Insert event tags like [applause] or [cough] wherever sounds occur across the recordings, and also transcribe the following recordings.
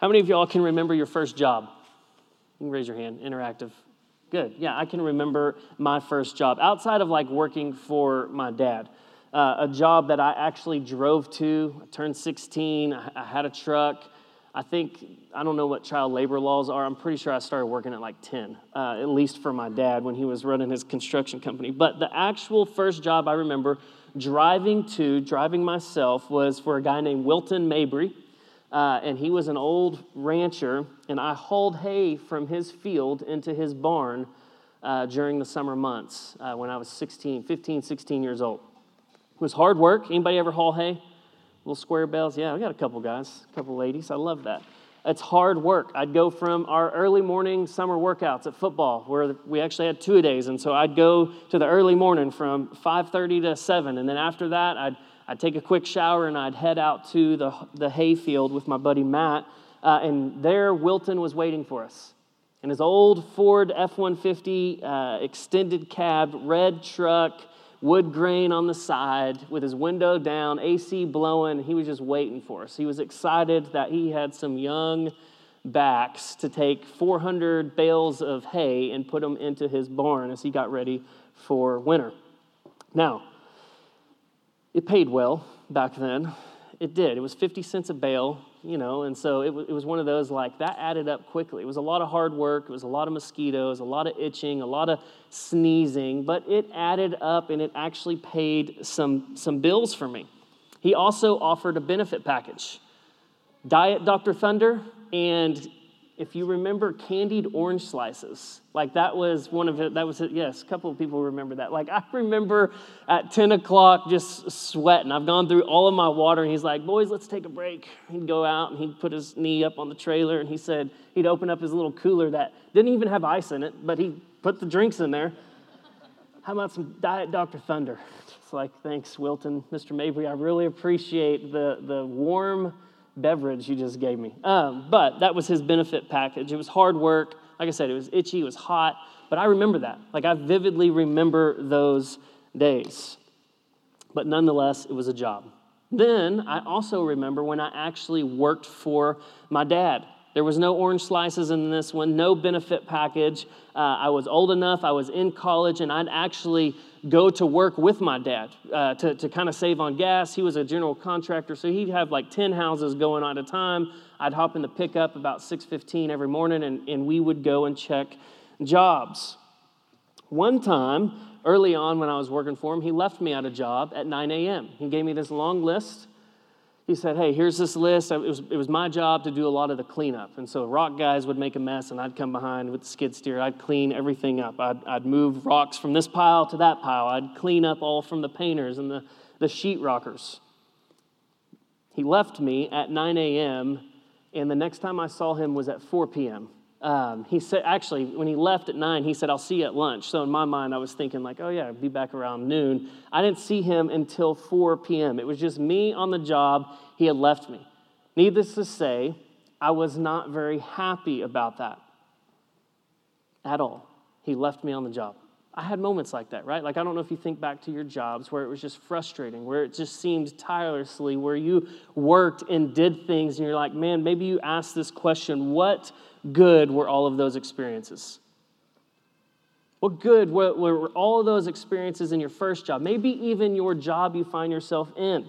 How many of y'all can remember your first job? You can raise your hand, interactive. Good. Yeah, I can remember my first job outside of like working for my dad. Uh, a job that I actually drove to. I turned 16, I, I had a truck. I think, I don't know what child labor laws are. I'm pretty sure I started working at like 10, uh, at least for my dad when he was running his construction company. But the actual first job I remember driving to, driving myself, was for a guy named Wilton Mabry. Uh, and he was an old rancher, and I hauled hay from his field into his barn uh, during the summer months uh, when I was 16, 15, 16 years old. It was hard work. Anybody ever haul hay? Little square bales? Yeah, I got a couple guys, a couple ladies. I love that. It's hard work. I'd go from our early morning summer workouts at football, where we actually had two a days, and so I'd go to the early morning from 5:30 to 7, and then after that, I'd I'd take a quick shower and I'd head out to the, the hay field with my buddy Matt. Uh, and there, Wilton was waiting for us. In his old Ford F 150 uh, extended cab, red truck, wood grain on the side, with his window down, AC blowing. He was just waiting for us. He was excited that he had some young backs to take 400 bales of hay and put them into his barn as he got ready for winter. Now, it paid well back then. It did. It was 50 cents a bale, you know, and so it, it was one of those like that added up quickly. It was a lot of hard work, it was a lot of mosquitoes, a lot of itching, a lot of sneezing, but it added up and it actually paid some, some bills for me. He also offered a benefit package Diet Dr. Thunder and if you remember candied orange slices, like that was one of it, that was it, yes, a couple of people remember that. Like [laughs] I remember at 10 o'clock just sweating. I've gone through all of my water, and he's like, boys, let's take a break. He'd go out and he'd put his knee up on the trailer, and he said he'd open up his little cooler that didn't even have ice in it, but he put the drinks in there. How about some Diet Dr. Thunder? [laughs] It's like, thanks, Wilton, Mr. Mabry. I really appreciate the, the warm, beverage you just gave me. Um, but that was his benefit package. It was hard work. Like I said, it was itchy, it was hot, but I remember that. Like I vividly remember those days. But nonetheless, it was a job. Then I also remember when I actually worked for my dad. There was no orange slices in this one, no benefit package. Uh, I was old enough, I was in college, and I'd actually go to work with my dad uh, to, to kind of save on gas. He was a general contractor, so he'd have like 10 houses going at a time. I'd hop in the pickup about 6.15 every morning, and, and we would go and check jobs. One time, early on when I was working for him, he left me at a job at 9 a.m. He gave me this long list he said, Hey, here's this list. It was, it was my job to do a lot of the cleanup. And so rock guys would make a mess, and I'd come behind with the skid steer. I'd clean everything up. I'd, I'd move rocks from this pile to that pile. I'd clean up all from the painters and the, the sheet rockers. He left me at 9 a.m., and the next time I saw him was at 4 p.m. Um, he said, actually, when he left at nine, he said, I'll see you at lunch. So in my mind, I was thinking, like, oh, yeah, I'll be back around noon. I didn't see him until 4 p.m. It was just me on the job. He had left me. Needless to say, I was not very happy about that at all. He left me on the job. I had moments like that, right? Like, I don't know if you think back to your jobs where it was just frustrating, where it just seemed tirelessly, where you worked and did things, and you're like, man, maybe you asked this question what good were all of those experiences? What good were, were all of those experiences in your first job? Maybe even your job you find yourself in.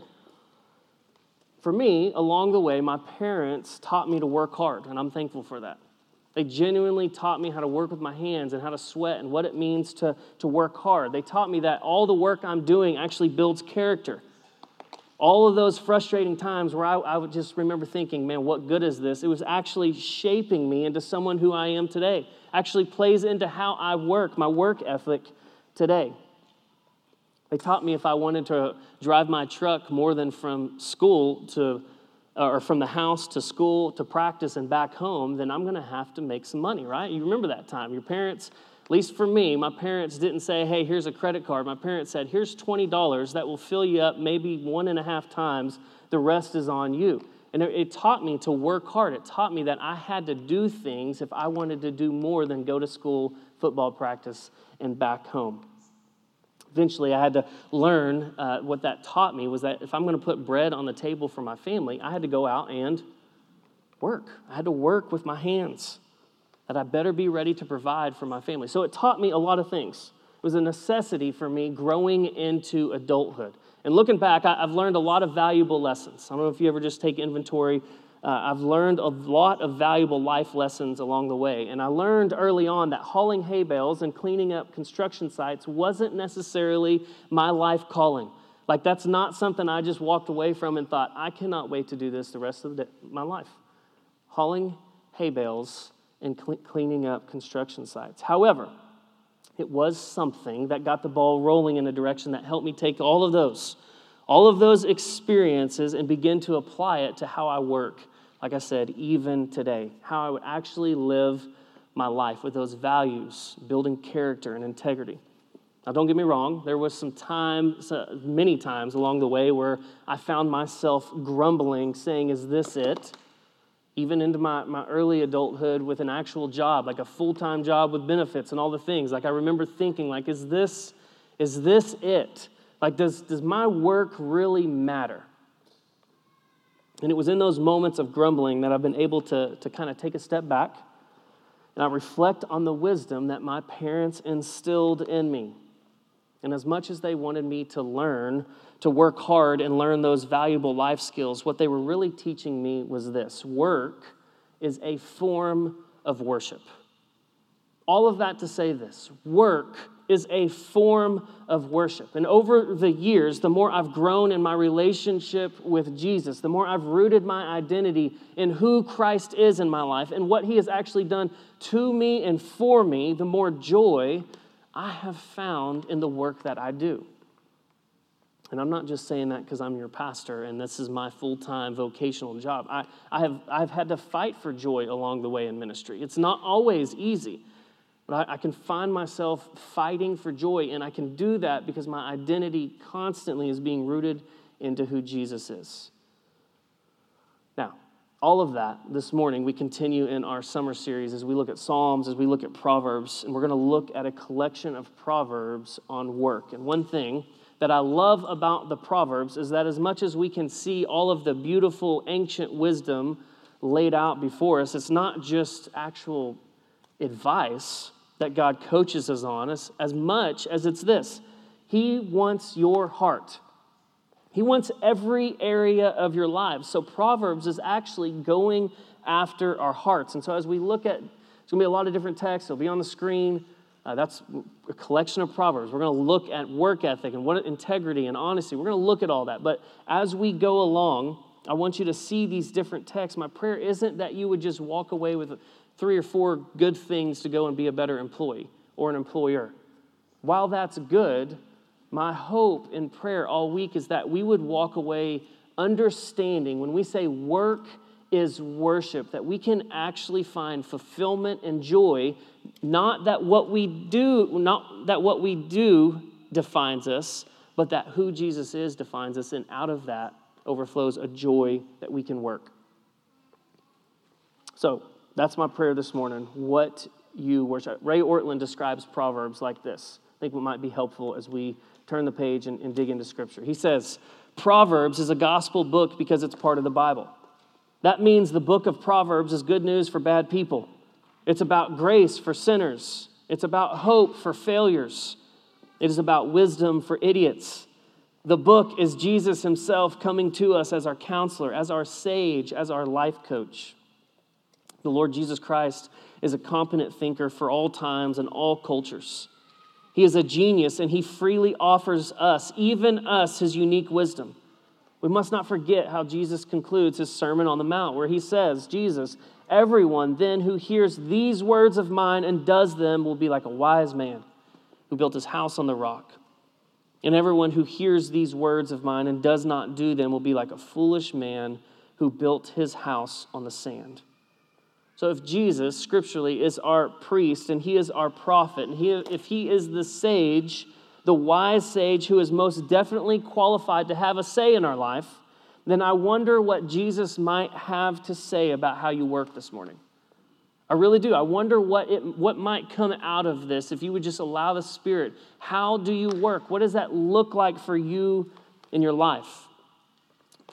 For me, along the way, my parents taught me to work hard, and I'm thankful for that. They genuinely taught me how to work with my hands and how to sweat and what it means to, to work hard. They taught me that all the work I'm doing actually builds character. All of those frustrating times where I, I would just remember thinking, man, what good is this? It was actually shaping me into someone who I am today. Actually plays into how I work, my work ethic today. They taught me if I wanted to drive my truck more than from school to Uh, or from the house to school to practice and back home, then I'm going to have to make some money, right? You remember that time. Your parents, at least for me, my parents didn't say, hey, here's a credit card. My parents said, here's $20 that will fill you up maybe one and a half times. The rest is on you. And it taught me to work hard. It taught me that I had to do things if I wanted to do more than go to school, football practice, and back home eventually I had to learn uh, what that taught me was that if I'm going to put bread on the table for my family, I had to go out and work. I had to work with my hands, that I better be ready to provide for my family. So it taught me a lot of things. It was a necessity for me growing into adulthood. And looking back, I've learned a lot of valuable lessons. I don't know if you ever just take inventory. Uh, I've learned a lot of valuable life lessons along the way. And I learned early on that hauling hay bales and cleaning up construction sites wasn't necessarily my life calling. Like, that's not something I just walked away from and thought, I cannot wait to do this the rest of the, my life. Hauling hay bales and cl- cleaning up construction sites. However, it was something that got the ball rolling in a direction that helped me take all of those, all of those experiences and begin to apply it to how I work. Like I said, even today, how I would actually live my life with those values, building character and integrity. Now, don't get me wrong, there was some time, many times along the way where I found myself grumbling, saying, Is this it? even into my, my early adulthood with an actual job like a full-time job with benefits and all the things like i remember thinking like is this is this it like does, does my work really matter and it was in those moments of grumbling that i've been able to, to kind of take a step back and i reflect on the wisdom that my parents instilled in me and as much as they wanted me to learn to work hard and learn those valuable life skills, what they were really teaching me was this work is a form of worship. All of that to say this work is a form of worship. And over the years, the more I've grown in my relationship with Jesus, the more I've rooted my identity in who Christ is in my life and what he has actually done to me and for me, the more joy I have found in the work that I do. And I'm not just saying that because I'm your pastor and this is my full time vocational job. I, I have, I've had to fight for joy along the way in ministry. It's not always easy, but I, I can find myself fighting for joy, and I can do that because my identity constantly is being rooted into who Jesus is. Now, all of that this morning, we continue in our summer series as we look at Psalms, as we look at Proverbs, and we're going to look at a collection of Proverbs on work. And one thing, that I love about the Proverbs is that as much as we can see all of the beautiful ancient wisdom laid out before us, it's not just actual advice that God coaches us on, as, as much as it's this He wants your heart. He wants every area of your lives. So, Proverbs is actually going after our hearts. And so, as we look at, it's going to be a lot of different texts, it'll be on the screen. Uh, that's a collection of proverbs. We're going to look at work ethic and what integrity and honesty. We're going to look at all that. But as we go along, I want you to see these different texts. My prayer isn't that you would just walk away with three or four good things to go and be a better employee or an employer. While that's good, my hope in prayer all week is that we would walk away understanding when we say work is worship, that we can actually find fulfillment and joy, not that what we do, not that what we do defines us, but that who Jesus is defines us, and out of that overflows a joy that we can work. So that's my prayer this morning. What you worship. Ray Ortlund describes Proverbs like this. I think it might be helpful as we turn the page and, and dig into Scripture. He says, Proverbs is a gospel book because it's part of the Bible. That means the book of Proverbs is good news for bad people. It's about grace for sinners. It's about hope for failures. It is about wisdom for idiots. The book is Jesus himself coming to us as our counselor, as our sage, as our life coach. The Lord Jesus Christ is a competent thinker for all times and all cultures. He is a genius and he freely offers us, even us, his unique wisdom. We must not forget how Jesus concludes his Sermon on the Mount, where he says, Jesus, everyone then who hears these words of mine and does them will be like a wise man who built his house on the rock. And everyone who hears these words of mine and does not do them will be like a foolish man who built his house on the sand. So, if Jesus, scripturally, is our priest and he is our prophet, and he, if he is the sage, the wise sage who is most definitely qualified to have a say in our life, then I wonder what Jesus might have to say about how you work this morning. I really do. I wonder what, it, what might come out of this if you would just allow the Spirit. How do you work? What does that look like for you in your life?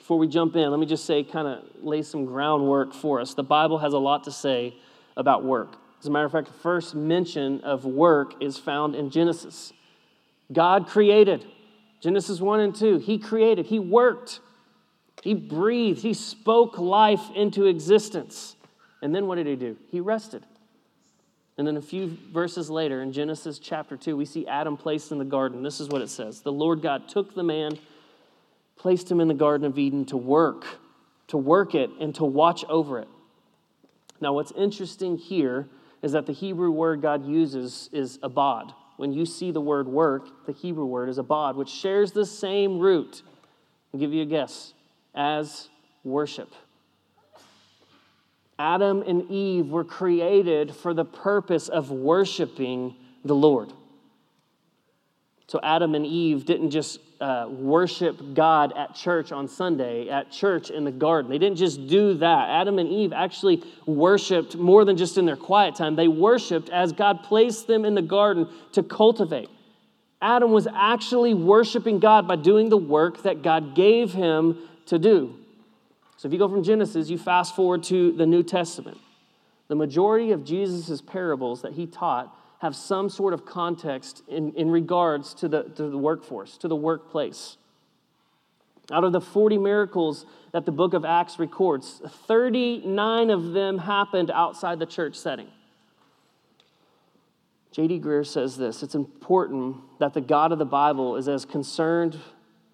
Before we jump in, let me just say, kind of lay some groundwork for us. The Bible has a lot to say about work. As a matter of fact, the first mention of work is found in Genesis. God created. Genesis 1 and 2. He created, He worked, He breathed, He spoke life into existence. And then what did He do? He rested. And then a few verses later in Genesis chapter 2, we see Adam placed in the garden. This is what it says The Lord God took the man, placed him in the Garden of Eden to work, to work it, and to watch over it. Now, what's interesting here is that the Hebrew word God uses is abad. When you see the word work, the Hebrew word is abad, which shares the same root. I'll give you a guess as worship. Adam and Eve were created for the purpose of worshiping the Lord. So Adam and Eve didn't just uh, worship God at church on Sunday, at church in the garden. They didn't just do that. Adam and Eve actually worshiped more than just in their quiet time. They worshiped as God placed them in the garden to cultivate. Adam was actually worshiping God by doing the work that God gave him to do. So if you go from Genesis, you fast forward to the New Testament. The majority of Jesus' parables that he taught have some sort of context in, in regards to the, to the workforce, to the workplace. Out of the 40 miracles that the book of Acts records, 39 of them happened outside the church setting. J.D. Greear says this it's important that the God of the Bible is as concerned.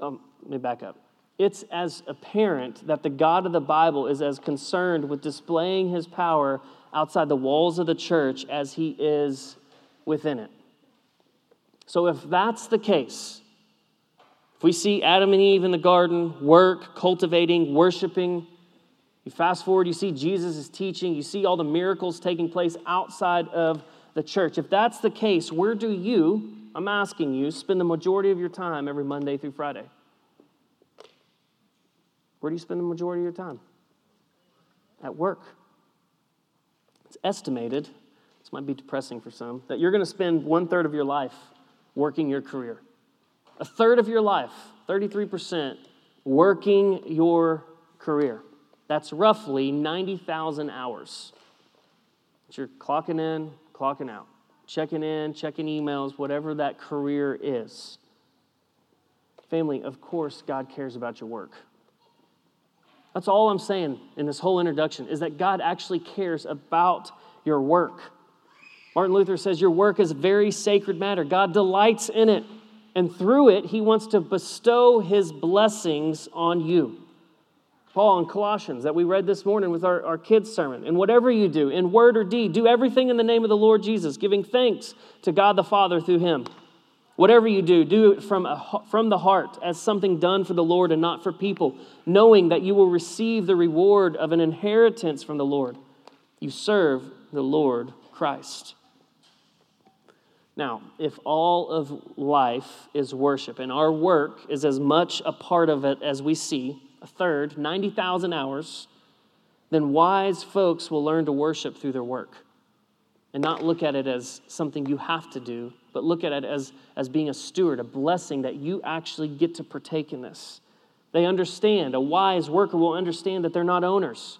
Um, let me back up. It's as apparent that the God of the Bible is as concerned with displaying his power outside the walls of the church as he is within it. So, if that's the case, if we see Adam and Eve in the garden, work, cultivating, worshiping, you fast forward, you see Jesus is teaching, you see all the miracles taking place outside of the church. If that's the case, where do you, I'm asking you, spend the majority of your time every Monday through Friday? Where do you spend the majority of your time? At work. It's estimated this might be depressing for some, that you're going to spend one third of your life working your career. A third of your life, 33%, working your career. That's roughly 90,000 hours. That you're clocking in, clocking out, checking in, checking emails, whatever that career is. Family, of course, God cares about your work. That's all I'm saying in this whole introduction is that God actually cares about your work. Martin Luther says, Your work is a very sacred matter. God delights in it, and through it, He wants to bestow His blessings on you. Paul in Colossians, that we read this morning with our, our kids' sermon. And whatever you do, in word or deed, do everything in the name of the Lord Jesus, giving thanks to God the Father through Him. Whatever you do, do it from, a, from the heart as something done for the Lord and not for people, knowing that you will receive the reward of an inheritance from the Lord. You serve the Lord Christ. Now, if all of life is worship and our work is as much a part of it as we see, a third, 90,000 hours, then wise folks will learn to worship through their work and not look at it as something you have to do, but look at it as, as being a steward, a blessing that you actually get to partake in this. They understand, a wise worker will understand that they're not owners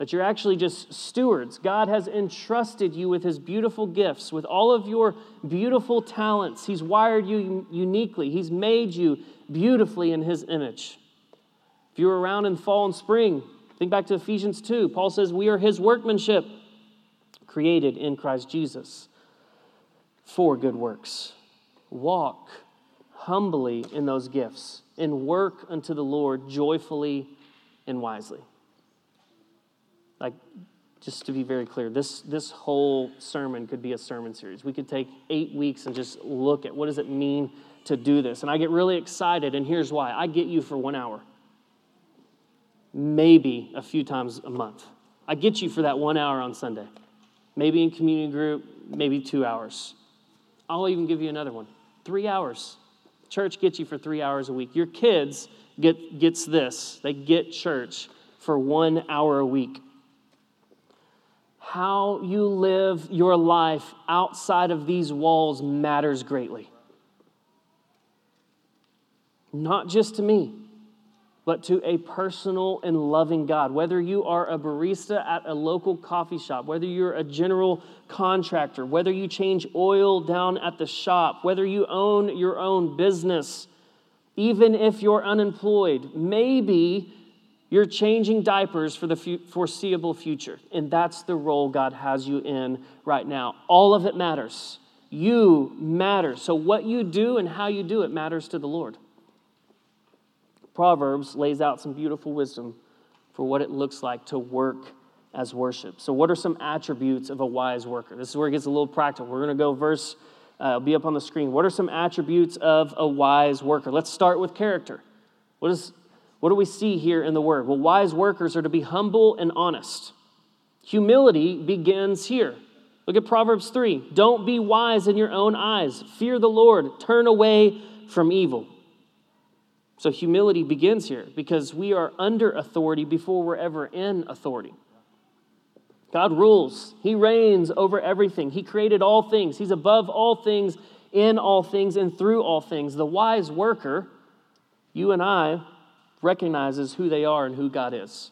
that you're actually just stewards. God has entrusted you with his beautiful gifts, with all of your beautiful talents. He's wired you uniquely, he's made you beautifully in his image. If you were around in fall and spring, think back to Ephesians 2. Paul says, We are his workmanship, created in Christ Jesus for good works. Walk humbly in those gifts and work unto the Lord joyfully and wisely like just to be very clear, this, this whole sermon could be a sermon series. We could take eight weeks and just look at what does it mean to do this. And I get really excited, and here's why. I get you for one hour, maybe a few times a month. I get you for that one hour on Sunday, maybe in community group, maybe two hours. I'll even give you another one, three hours. Church gets you for three hours a week. Your kids get gets this. They get church for one hour a week how you live your life outside of these walls matters greatly. Not just to me, but to a personal and loving God. Whether you are a barista at a local coffee shop, whether you're a general contractor, whether you change oil down at the shop, whether you own your own business, even if you're unemployed, maybe you're changing diapers for the foreseeable future. And that's the role God has you in right now. All of it matters. You matter. So, what you do and how you do it matters to the Lord. Proverbs lays out some beautiful wisdom for what it looks like to work as worship. So, what are some attributes of a wise worker? This is where it gets a little practical. We're going to go verse, uh, be up on the screen. What are some attributes of a wise worker? Let's start with character. What, is, what do we see here in the word? Well, wise workers are to be humble and honest. Humility begins here. Look at Proverbs 3. Don't be wise in your own eyes. Fear the Lord. Turn away from evil. So humility begins here because we are under authority before we're ever in authority. God rules, He reigns over everything. He created all things, He's above all things, in all things, and through all things. The wise worker, you and I, recognizes who they are and who God is.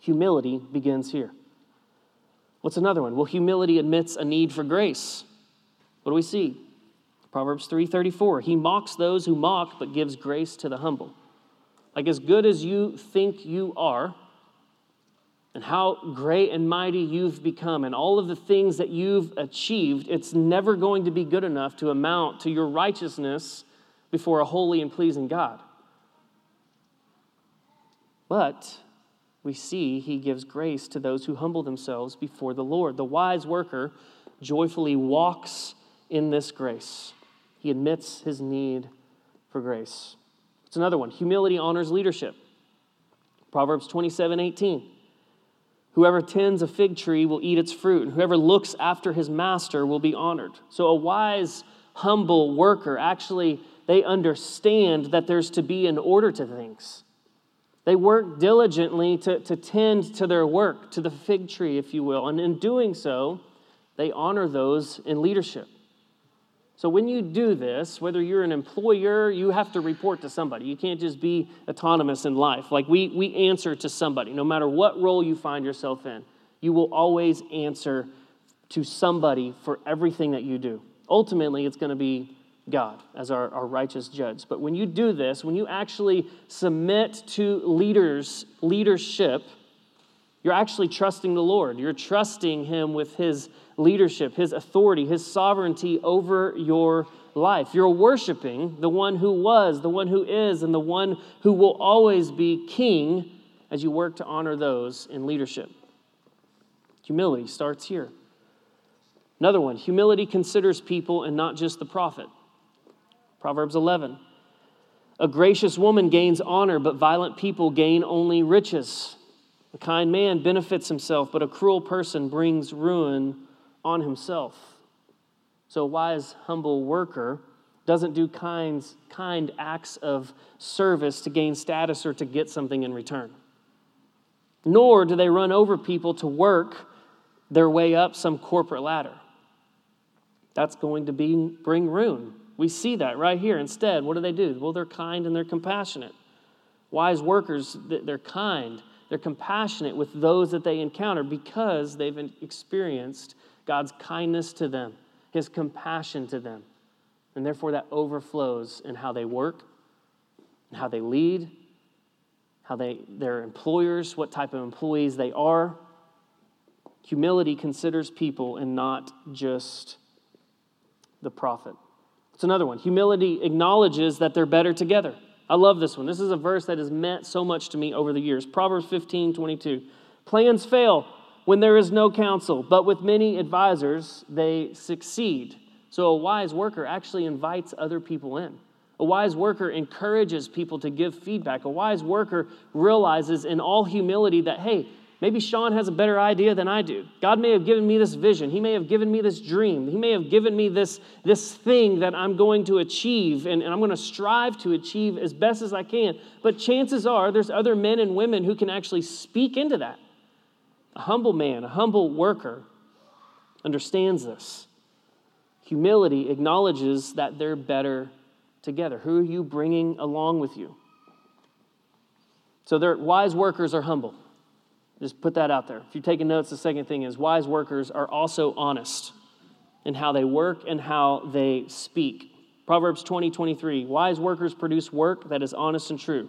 Humility begins here. What's another one? Well, humility admits a need for grace. What do we see? Proverbs 3:34. He mocks those who mock but gives grace to the humble. Like as good as you think you are, and how great and mighty you've become, and all of the things that you've achieved, it's never going to be good enough to amount to your righteousness before a holy and pleasing God. But we see he gives grace to those who humble themselves before the Lord. The wise worker joyfully walks in this grace, he admits his need for grace. It's another one. Humility honors leadership. Proverbs 27 18. Whoever tends a fig tree will eat its fruit, and whoever looks after his master will be honored. So, a wise, humble worker actually, they understand that there's to be an order to things. They work diligently to, to tend to their work, to the fig tree, if you will. And in doing so, they honor those in leadership. So when you do this, whether you're an employer, you have to report to somebody. You can't just be autonomous in life. Like we, we answer to somebody, no matter what role you find yourself in. You will always answer to somebody for everything that you do. Ultimately, it's going to be God as our, our righteous judge. But when you do this, when you actually submit to leaders, leadership, you're actually trusting the Lord. You're trusting Him with His leadership, His authority, His sovereignty over your life. You're worshiping the one who was, the one who is, and the one who will always be king as you work to honor those in leadership. Humility starts here. Another one humility considers people and not just the profit. Proverbs 11. A gracious woman gains honor, but violent people gain only riches. A kind man benefits himself, but a cruel person brings ruin on himself. So, a wise, humble worker doesn't do kind, kind acts of service to gain status or to get something in return. Nor do they run over people to work their way up some corporate ladder. That's going to be, bring ruin. We see that right here. Instead, what do they do? Well, they're kind and they're compassionate. Wise workers, they're kind, they're compassionate with those that they encounter because they've experienced God's kindness to them, His compassion to them. And therefore, that overflows in how they work, how they lead, how they, their employers, what type of employees they are. Humility considers people and not just the profit. It's another one. Humility acknowledges that they're better together. I love this one. This is a verse that has meant so much to me over the years. Proverbs 15 22. Plans fail when there is no counsel, but with many advisors, they succeed. So a wise worker actually invites other people in. A wise worker encourages people to give feedback. A wise worker realizes in all humility that, hey, Maybe Sean has a better idea than I do. God may have given me this vision. He may have given me this dream. He may have given me this, this thing that I'm going to achieve and, and I'm going to strive to achieve as best as I can. But chances are there's other men and women who can actually speak into that. A humble man, a humble worker understands this. Humility acknowledges that they're better together. Who are you bringing along with you? So wise workers are humble. Just put that out there. If you're taking notes, the second thing is wise workers are also honest in how they work and how they speak. Proverbs 20, 23. Wise workers produce work that is honest and true.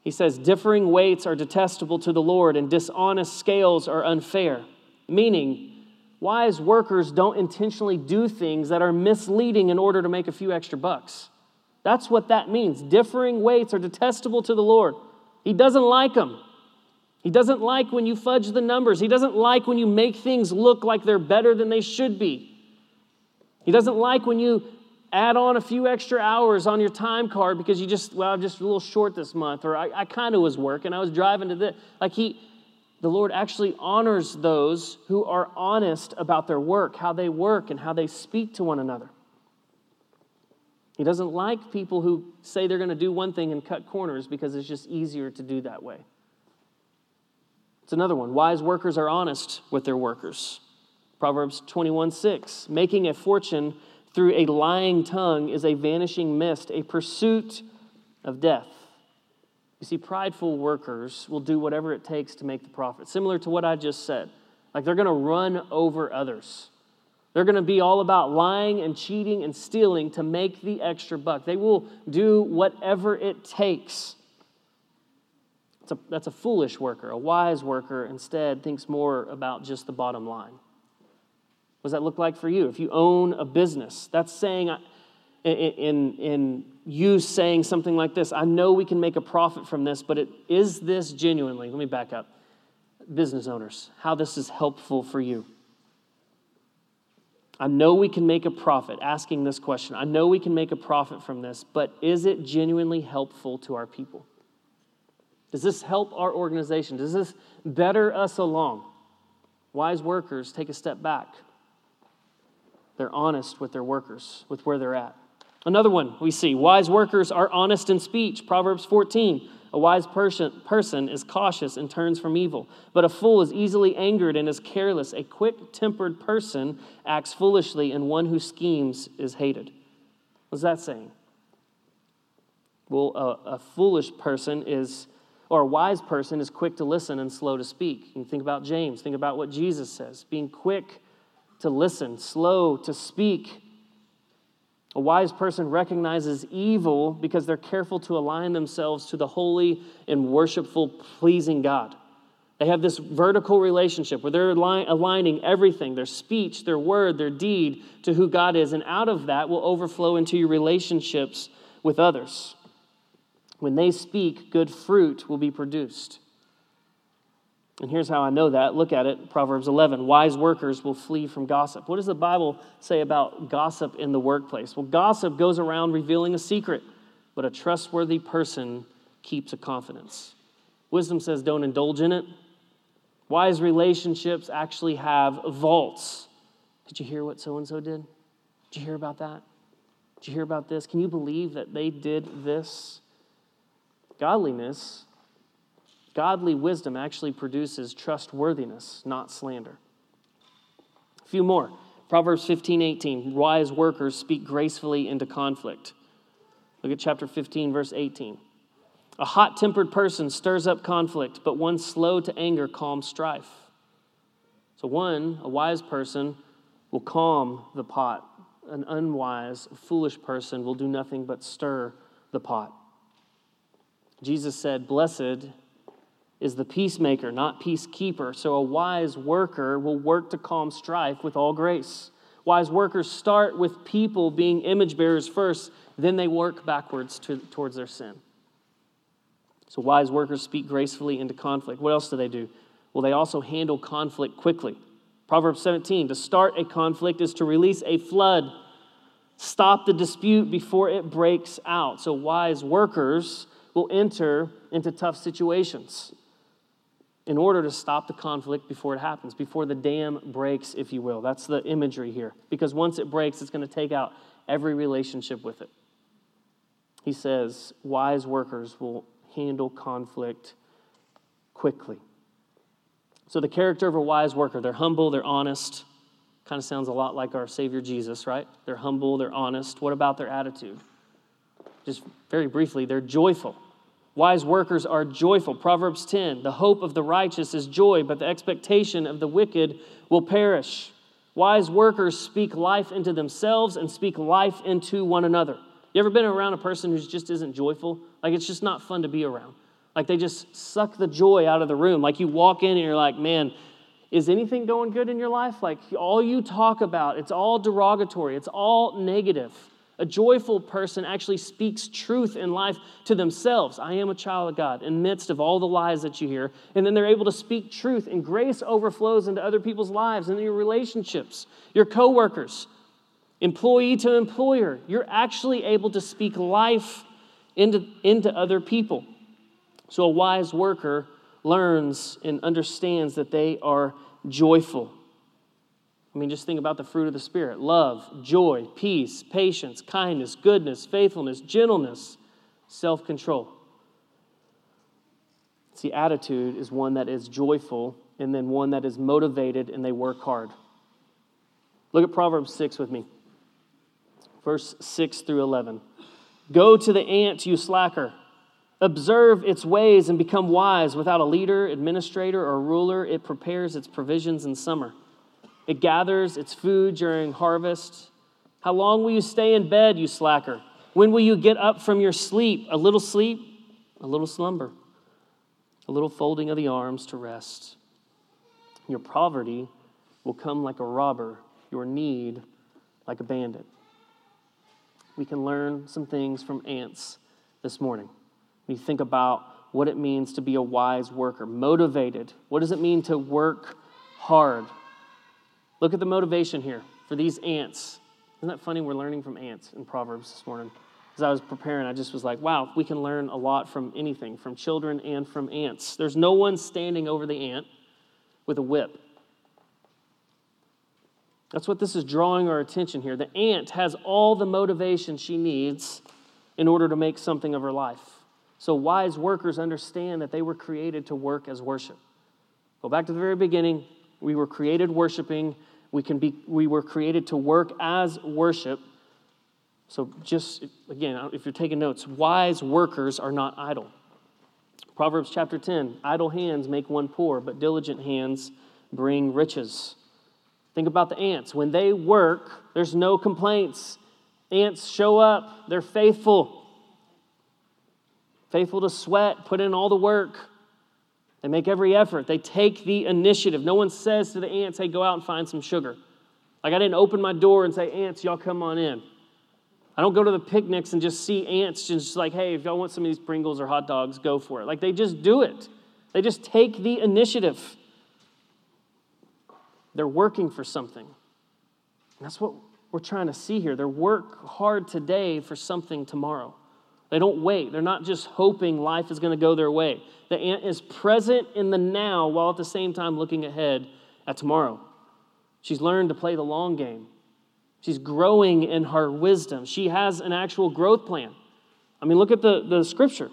He says, Differing weights are detestable to the Lord, and dishonest scales are unfair. Meaning, wise workers don't intentionally do things that are misleading in order to make a few extra bucks. That's what that means. Differing weights are detestable to the Lord. He doesn't like them. He doesn't like when you fudge the numbers. He doesn't like when you make things look like they're better than they should be. He doesn't like when you add on a few extra hours on your time card because you just, well, I'm just a little short this month, or I, I kind of was working, I was driving to this. Like he, the Lord actually honors those who are honest about their work, how they work, and how they speak to one another. He doesn't like people who say they're going to do one thing and cut corners because it's just easier to do that way. It's another one. Wise workers are honest with their workers. Proverbs 21 6. Making a fortune through a lying tongue is a vanishing mist, a pursuit of death. You see, prideful workers will do whatever it takes to make the profit, similar to what I just said. Like they're going to run over others. They're going to be all about lying and cheating and stealing to make the extra buck. They will do whatever it takes a, that's a foolish worker. A wise worker instead thinks more about just the bottom line. What does that look like for you? If you own a business, that's saying, in, in, in you saying something like this, I know we can make a profit from this, but it, is this genuinely, let me back up, business owners, how this is helpful for you. I know we can make a profit asking this question. I know we can make a profit from this, but is it genuinely helpful to our people? Does this help our organization? Does this better us along? Wise workers take a step back. They're honest with their workers, with where they're at. Another one we see wise workers are honest in speech. Proverbs 14. A wise person, person is cautious and turns from evil, but a fool is easily angered and is careless. A quick tempered person acts foolishly, and one who schemes is hated. What's that saying? Well, a, a foolish person is or a wise person is quick to listen and slow to speak. You think about James, think about what Jesus says being quick to listen, slow to speak. A wise person recognizes evil because they're careful to align themselves to the holy and worshipful, pleasing God. They have this vertical relationship where they're aligning everything their speech, their word, their deed to who God is. And out of that will overflow into your relationships with others. When they speak, good fruit will be produced. And here's how I know that. Look at it Proverbs 11. Wise workers will flee from gossip. What does the Bible say about gossip in the workplace? Well, gossip goes around revealing a secret, but a trustworthy person keeps a confidence. Wisdom says don't indulge in it. Wise relationships actually have vaults. Did you hear what so and so did? Did you hear about that? Did you hear about this? Can you believe that they did this? Godliness, godly wisdom actually produces trustworthiness, not slander. A few more. Proverbs 15, 18. Wise workers speak gracefully into conflict. Look at chapter 15, verse 18. A hot tempered person stirs up conflict, but one slow to anger calms strife. So, one, a wise person, will calm the pot. An unwise, foolish person will do nothing but stir the pot. Jesus said, Blessed is the peacemaker, not peacekeeper. So a wise worker will work to calm strife with all grace. Wise workers start with people being image bearers first, then they work backwards to, towards their sin. So wise workers speak gracefully into conflict. What else do they do? Well, they also handle conflict quickly. Proverbs 17 to start a conflict is to release a flood, stop the dispute before it breaks out. So wise workers will enter into tough situations in order to stop the conflict before it happens, before the dam breaks, if you will. That's the imagery here. Because once it breaks, it's going to take out every relationship with it. He says, wise workers will handle conflict quickly. So, the character of a wise worker, they're humble, they're honest. Kind of sounds a lot like our Savior Jesus, right? They're humble, they're honest. What about their attitude? Just very briefly, they're joyful. Wise workers are joyful. Proverbs 10 The hope of the righteous is joy, but the expectation of the wicked will perish. Wise workers speak life into themselves and speak life into one another. You ever been around a person who just isn't joyful? Like it's just not fun to be around. Like they just suck the joy out of the room. Like you walk in and you're like, man, is anything going good in your life? Like all you talk about, it's all derogatory, it's all negative. A joyful person actually speaks truth in life to themselves. I am a child of God in midst of all the lies that you hear. And then they're able to speak truth, and grace overflows into other people's lives and your relationships, your coworkers, employee to employer. You're actually able to speak life into, into other people. So a wise worker learns and understands that they are joyful. I mean, just think about the fruit of the Spirit love, joy, peace, patience, kindness, goodness, faithfulness, gentleness, self control. See, attitude is one that is joyful and then one that is motivated and they work hard. Look at Proverbs 6 with me, verse 6 through 11. Go to the ant, you slacker. Observe its ways and become wise. Without a leader, administrator, or ruler, it prepares its provisions in summer. It gathers its food during harvest. How long will you stay in bed, you slacker? When will you get up from your sleep? A little sleep, a little slumber, a little folding of the arms to rest. Your poverty will come like a robber, your need like a bandit. We can learn some things from ants this morning. When you think about what it means to be a wise worker, motivated, what does it mean to work hard? Look at the motivation here for these ants. Isn't that funny? We're learning from ants in Proverbs this morning. As I was preparing, I just was like, wow, we can learn a lot from anything, from children and from ants. There's no one standing over the ant with a whip. That's what this is drawing our attention here. The ant has all the motivation she needs in order to make something of her life. So, wise workers understand that they were created to work as worship. Go back to the very beginning. We were created worshiping we, can be, we were created to work as worship. So, just again, if you're taking notes, wise workers are not idle. Proverbs chapter 10 idle hands make one poor, but diligent hands bring riches. Think about the ants. When they work, there's no complaints. Ants show up, they're faithful. Faithful to sweat, put in all the work. They make every effort. They take the initiative. No one says to the ants, hey, go out and find some sugar. Like I didn't open my door and say, ants, y'all come on in. I don't go to the picnics and just see ants just like, hey, if y'all want some of these Pringles or hot dogs, go for it. Like they just do it. They just take the initiative. They're working for something. And that's what we're trying to see here. They work hard today for something tomorrow. They don't wait. They're not just hoping life is going to go their way. The ant is present in the now while at the same time looking ahead at tomorrow. She's learned to play the long game. She's growing in her wisdom. She has an actual growth plan. I mean, look at the, the scripture.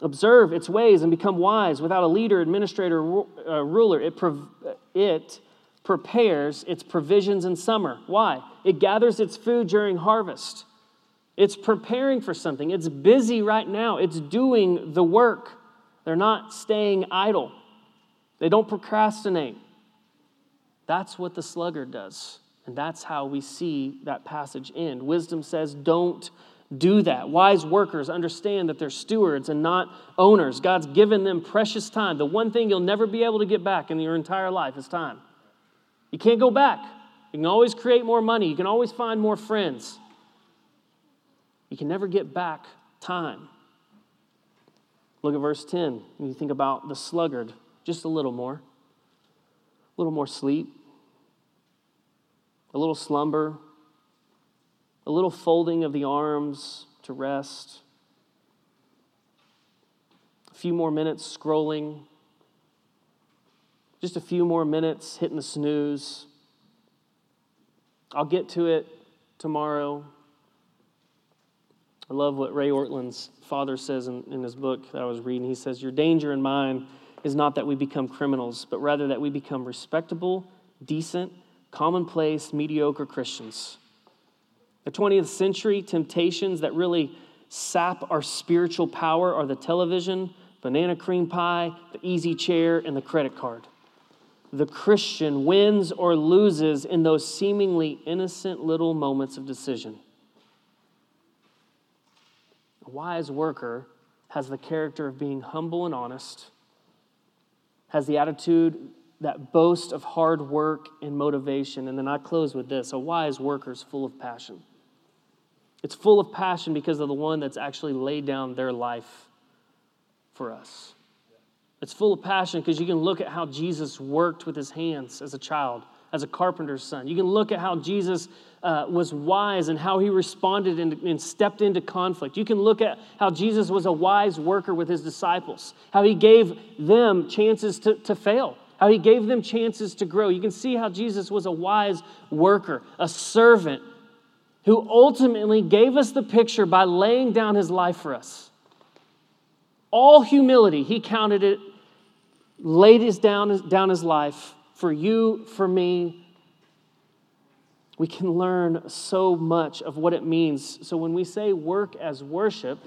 Observe its ways and become wise. Without a leader, administrator, uh, ruler, it, prov- it prepares its provisions in summer. Why? It gathers its food during harvest. It's preparing for something. It's busy right now. It's doing the work. They're not staying idle. They don't procrastinate. That's what the sluggard does. And that's how we see that passage end. Wisdom says, don't do that. Wise workers understand that they're stewards and not owners. God's given them precious time. The one thing you'll never be able to get back in your entire life is time. You can't go back. You can always create more money, you can always find more friends. You can never get back time. Look at verse 10. When you think about the sluggard, just a little more. A little more sleep, a little slumber, a little folding of the arms to rest, a few more minutes scrolling, just a few more minutes hitting the snooze. I'll get to it tomorrow. I love what Ray Ortlund's father says in, in his book that I was reading. He says, Your danger and mine is not that we become criminals, but rather that we become respectable, decent, commonplace, mediocre Christians. The 20th century temptations that really sap our spiritual power are the television, banana cream pie, the easy chair, and the credit card. The Christian wins or loses in those seemingly innocent little moments of decision. A wise worker has the character of being humble and honest, has the attitude that boast of hard work and motivation. And then I close with this a wise worker is full of passion. It's full of passion because of the one that's actually laid down their life for us. It's full of passion because you can look at how Jesus worked with his hands as a child, as a carpenter's son. You can look at how Jesus uh, was wise and how he responded and, and stepped into conflict. You can look at how Jesus was a wise worker with his disciples, how he gave them chances to, to fail, how he gave them chances to grow. You can see how Jesus was a wise worker, a servant who ultimately gave us the picture by laying down his life for us. All humility, he counted it, laid his down, down his life for you, for me. We can learn so much of what it means. So when we say work as worship,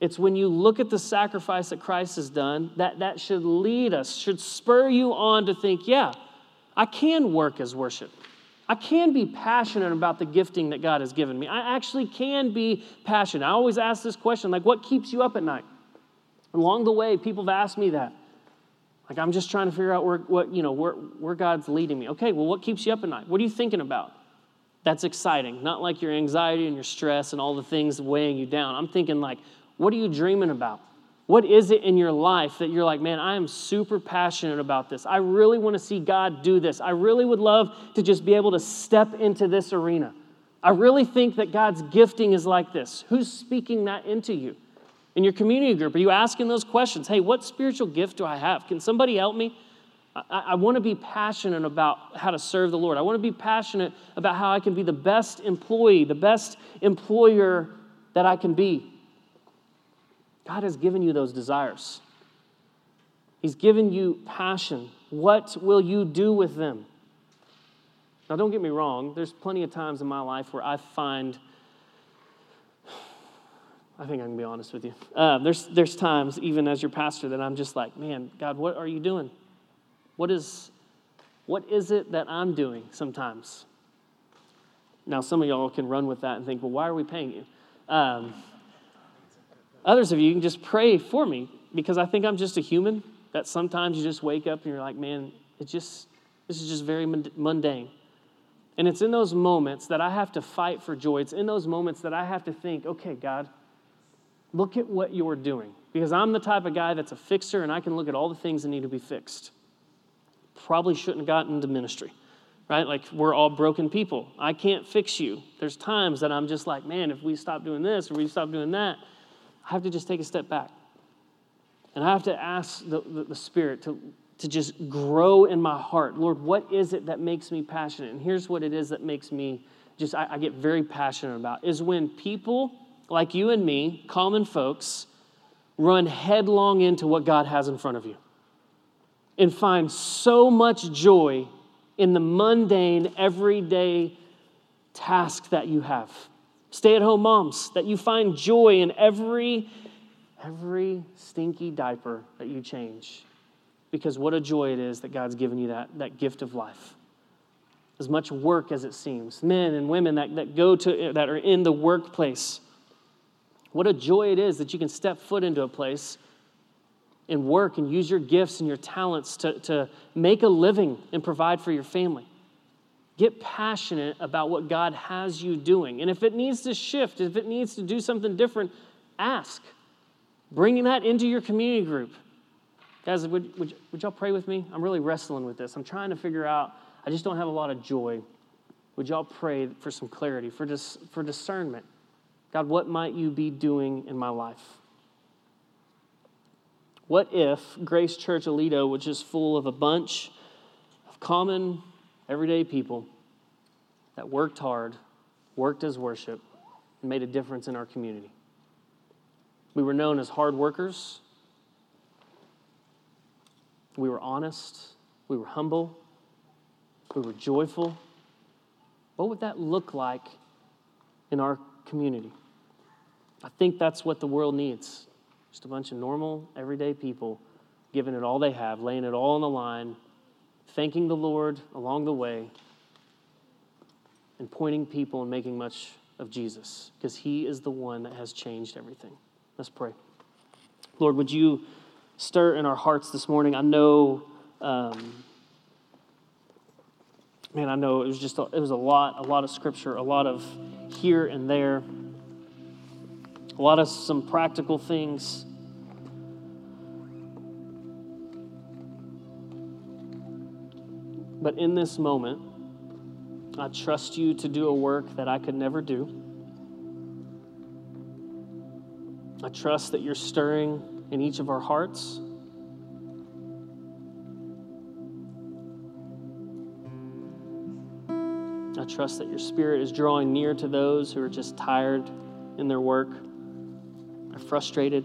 it's when you look at the sacrifice that Christ has done that that should lead us, should spur you on to think, yeah, I can work as worship. I can be passionate about the gifting that God has given me. I actually can be passionate. I always ask this question like, what keeps you up at night? Along the way, people have asked me that. Like, I'm just trying to figure out where, what, you know, where, where God's leading me. Okay, well, what keeps you up at night? What are you thinking about? That's exciting. Not like your anxiety and your stress and all the things weighing you down. I'm thinking, like, what are you dreaming about? What is it in your life that you're like, man, I am super passionate about this? I really want to see God do this. I really would love to just be able to step into this arena. I really think that God's gifting is like this. Who's speaking that into you? In your community group, are you asking those questions? Hey, what spiritual gift do I have? Can somebody help me? I, I want to be passionate about how to serve the Lord. I want to be passionate about how I can be the best employee, the best employer that I can be. God has given you those desires. He's given you passion. What will you do with them? Now, don't get me wrong, there's plenty of times in my life where I find, I think I can be honest with you. Uh, there's, there's times, even as your pastor, that I'm just like, man, God, what are you doing? What is, what is it that I'm doing sometimes? Now, some of y'all can run with that and think, well, why are we paying you? Um, Others of you can just pray for me because I think I'm just a human that sometimes you just wake up and you're like, man, it just, this is just very mundane. And it's in those moments that I have to fight for joy. It's in those moments that I have to think, okay, God, look at what you're doing. Because I'm the type of guy that's a fixer and I can look at all the things that need to be fixed. Probably shouldn't have gotten into ministry, right? Like we're all broken people. I can't fix you. There's times that I'm just like, man, if we stop doing this or we stop doing that, I have to just take a step back. And I have to ask the, the, the, Spirit to, to just grow in my heart. Lord, what is it that makes me passionate? And here's what it is that makes me just, I, I get very passionate about is when people like you and me, common folks, run headlong into what God has in front of you and find so much joy in the mundane, everyday task that you have. Stay at home moms, that you find joy in every, every stinky diaper that you change. Because what a joy it is that God's given you that, that gift of life. As much work as it seems. Men and women that, that go to that are in the workplace. What a joy it is that you can step foot into a place and work and use your gifts and your talents to, to make a living and provide for your family. Get passionate about what God has you doing. And if it needs to shift, if it needs to do something different, ask. Bringing that into your community group. Guys, would, would, would y'all pray with me? I'm really wrestling with this. I'm trying to figure out, I just don't have a lot of joy. Would y'all pray for some clarity, for, dis, for discernment? God, what might you be doing in my life? What if Grace Church Aledo was just full of a bunch of common everyday people that worked hard, worked as worship, and made a difference in our community. We were known as hard workers. We were honest. We were humble. We were joyful. What would that look like in our community? I think that's what the world needs just a bunch of normal, everyday people giving it all they have, laying it all on the line, thanking the Lord along the way, and pointing people and making much of Jesus because he is the one that has changed everything. Let's pray. Lord, would you stir in our hearts this morning? I know, um, man, I know it was just a, it was a lot, a lot of scripture, a lot of here and there, a lot of some practical things. But in this moment, I trust you to do a work that I could never do. I trust that you're stirring in each of our hearts. Trust that your spirit is drawing near to those who are just tired in their work, are frustrated,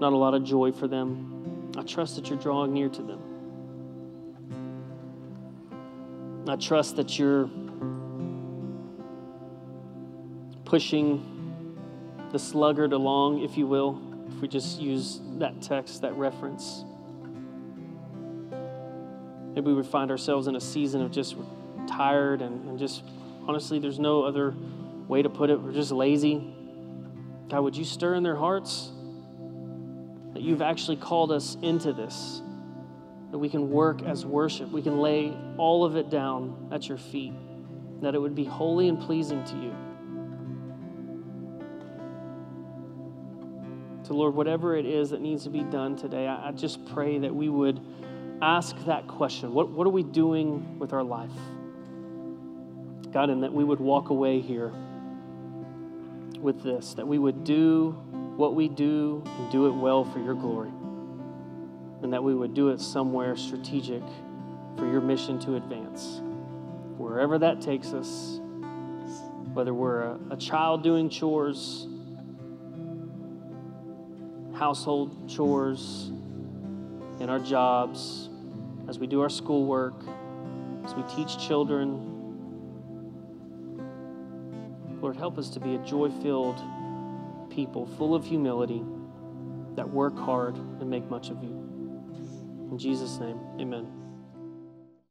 not a lot of joy for them. I trust that you're drawing near to them. I trust that you're pushing the sluggard along, if you will, if we just use that text, that reference. Maybe we would find ourselves in a season of just tired and, and just, honestly, there's no other way to put it. We're just lazy. God, would you stir in their hearts that you've actually called us into this? that we can work as worship. We can lay all of it down at your feet, that it would be holy and pleasing to you. So, Lord, whatever it is that needs to be done today, I, just pray that we would ask that question what, what are we doing with our life? God, and that we would walk away here with this, that we would do what we do and do it well for your glory and that we would do it somewhere strategic for your mission to advance. Wherever that takes us, whether we're a, a child doing chores, household chores, in our jobs, as we do our schoolwork, as we teach children. Lord, help us to be a joy filled people, full of humility, that work hard and make much of you. In Jesus' name, amen.